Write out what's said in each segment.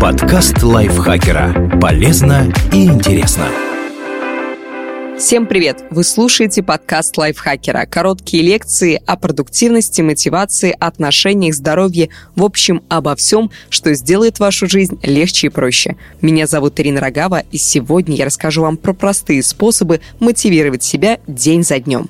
Подкаст лайфхакера. Полезно и интересно. Всем привет! Вы слушаете подкаст лайфхакера. Короткие лекции о продуктивности, мотивации, отношениях, здоровье, в общем, обо всем, что сделает вашу жизнь легче и проще. Меня зовут Ирина Рогава, и сегодня я расскажу вам про простые способы мотивировать себя день за днем.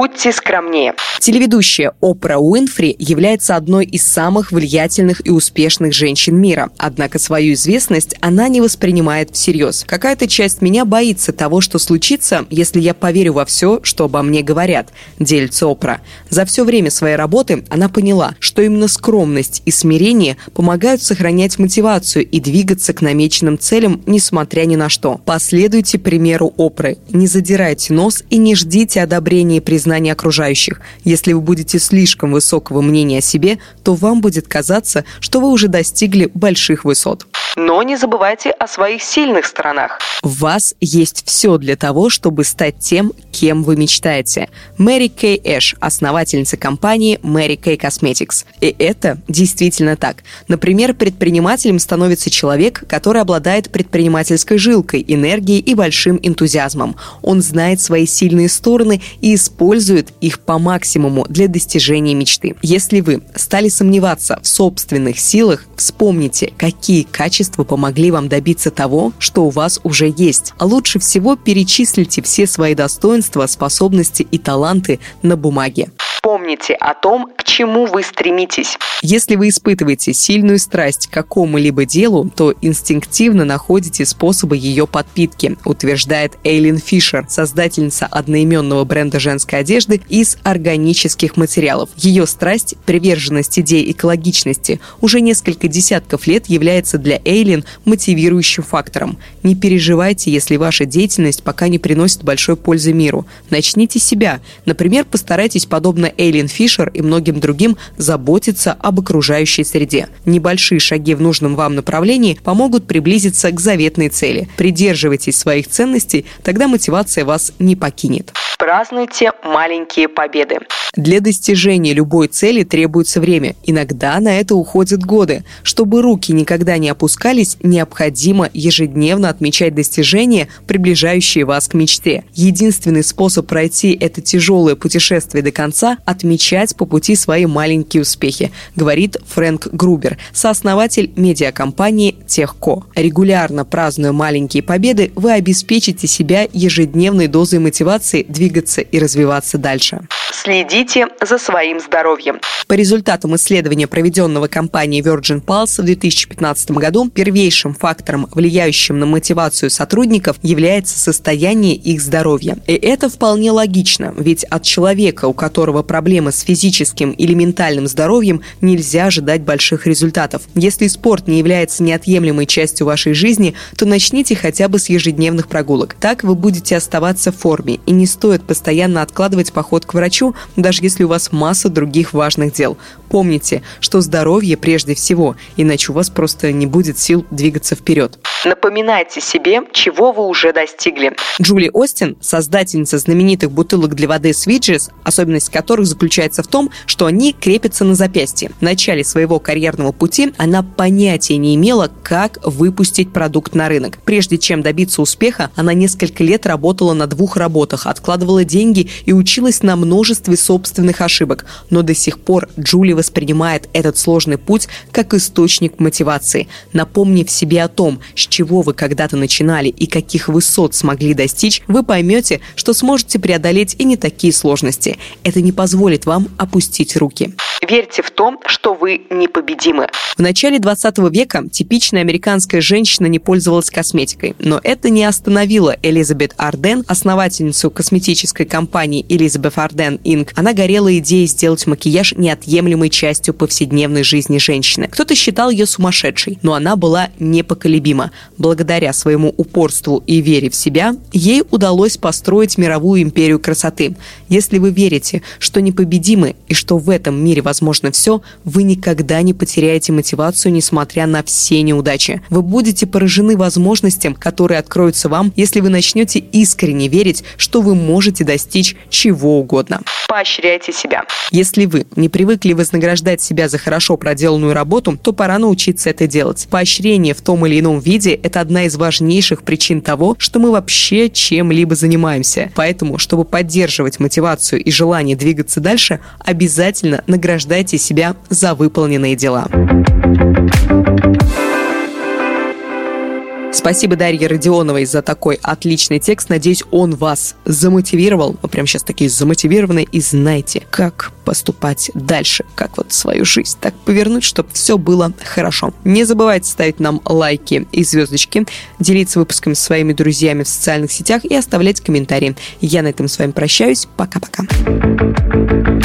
Будьте скромнее. Телеведущая Опра Уинфри является одной из самых влиятельных и успешных женщин мира. Однако свою известность она не воспринимает всерьез. Какая-то часть меня боится того, что случится, если я поверю во все, что обо мне говорят, делится Опра. За все время своей работы она поняла, что именно скромность и смирение помогают сохранять мотивацию и двигаться к намеченным целям, несмотря ни на что. Последуйте примеру Опры. Не задирайте нос и не ждите одобрения и признания окружающих. Если вы будете слишком высокого мнения о себе, то вам будет казаться, что вы уже достигли больших высот. Но не забывайте о своих сильных сторонах. В вас есть все для того, чтобы стать тем, кем вы мечтаете. Мэри Кей Эш, основательница компании Мэри Кей Cosmetics. И это действительно так. Например, предпринимателем становится человек, который обладает предпринимательской жилкой, энергией и большим энтузиазмом. Он знает свои сильные стороны и использует их по максимуму для достижения мечты. Если вы стали сомневаться в собственных силах, вспомните, какие качества помогли вам добиться того, что у вас уже есть. А лучше всего перечислите все свои достоинства, способности и таланты на бумаге. Помните о том, к чему вы стремитесь. Если вы испытываете сильную страсть к какому-либо делу, то инстинктивно находите способы ее подпитки, утверждает Эйлин Фишер, создательница одноименного бренда женской одежды из органических материалов. Ее страсть, приверженность идеи экологичности уже несколько десятков лет является для Эйлин мотивирующим фактором. Не переживайте, если ваша деятельность пока не приносит большой пользы миру. Начните себя. Например, постарайтесь, подобно Эйлин Фишер и многим другим, заботиться об окружающей среде. Небольшие шаги в нужном вам направлении помогут приблизиться к заветной цели. Придерживайтесь своих ценностей, тогда мотивация вас не покинет. Празднуйте маленькие победы. Для достижения любой цели требуется время. Иногда на это уходят годы. Чтобы руки никогда не опускались, необходимо ежедневно отмечать достижения, приближающие вас к мечте. Единственный способ пройти это тяжелое путешествие до конца – отмечать по пути свои маленькие успехи, говорит Фрэнк Грубер, сооснователь медиакомпании Техко. Регулярно празднуя маленькие победы, вы обеспечите себя ежедневной дозой мотивации двигаться и развиваться дальше. Следите за своим здоровьем. По результатам исследования, проведенного компанией Virgin Pulse в 2015 году, первейшим фактором, влияющим на мотивацию сотрудников, является состояние их здоровья. И это вполне логично, ведь от человека, у которого проблемы с физическим или ментальным здоровьем, нельзя ожидать больших результатов. Если спорт не является неотъемлемой частью вашей жизни, то начните хотя бы с ежедневных прогулок. Так вы будете оставаться в форме, и не стоит постоянно откладывать поход к врачу, даже если у вас масса других важных дел. Помните, что здоровье прежде всего, иначе у вас просто не будет сил двигаться вперед. Напоминайте себе, чего вы уже достигли. Джули Остин, создательница знаменитых бутылок для воды Switches, особенность которых заключается в том, что они крепятся на запястье. В начале своего карьерного пути она понятия не имела, как выпустить продукт на рынок. Прежде чем добиться успеха, она несколько лет работала на двух работах, откладывала деньги и училась на множестве собственных ошибок. Но до сих пор Джули воспринимает этот сложный путь как источник мотивации. Напомнив себе о том, с чего вы когда-то начинали и каких высот смогли достичь, вы поймете, что сможете преодолеть и не такие сложности. Это не позволит вам опустить руки. Верьте в то, что вы непобедимы. В начале 20 века типичная американская женщина не пользовалась косметикой, но это не остановило Элизабет Арден, основательницу косметической компании Elizabeth Arden Inc. Она горела идеей сделать макияж неотъемлемой частью повседневной жизни женщины. Кто-то считал ее сумасшедшей, но она была непоколебима. Благодаря своему упорству и вере в себя, ей удалось построить мировую империю красоты. Если вы верите, что непобедимы и что в этом мире возможно возможно все, вы никогда не потеряете мотивацию, несмотря на все неудачи. Вы будете поражены возможностям, которые откроются вам, если вы начнете искренне верить, что вы можете достичь чего угодно. Поощряйте себя. Если вы не привыкли вознаграждать себя за хорошо проделанную работу, то пора научиться это делать. Поощрение в том или ином виде – это одна из важнейших причин того, что мы вообще чем-либо занимаемся. Поэтому, чтобы поддерживать мотивацию и желание двигаться дальше, обязательно награждайте себя за выполненные дела. Спасибо Дарье Родионовой за такой отличный текст. Надеюсь, он вас замотивировал. Вы прям сейчас такие замотивированные и знаете, как поступать дальше, как вот свою жизнь так повернуть, чтобы все было хорошо. Не забывайте ставить нам лайки и звездочки, делиться выпусками со своими друзьями в социальных сетях и оставлять комментарии. Я на этом с вами прощаюсь. Пока-пока.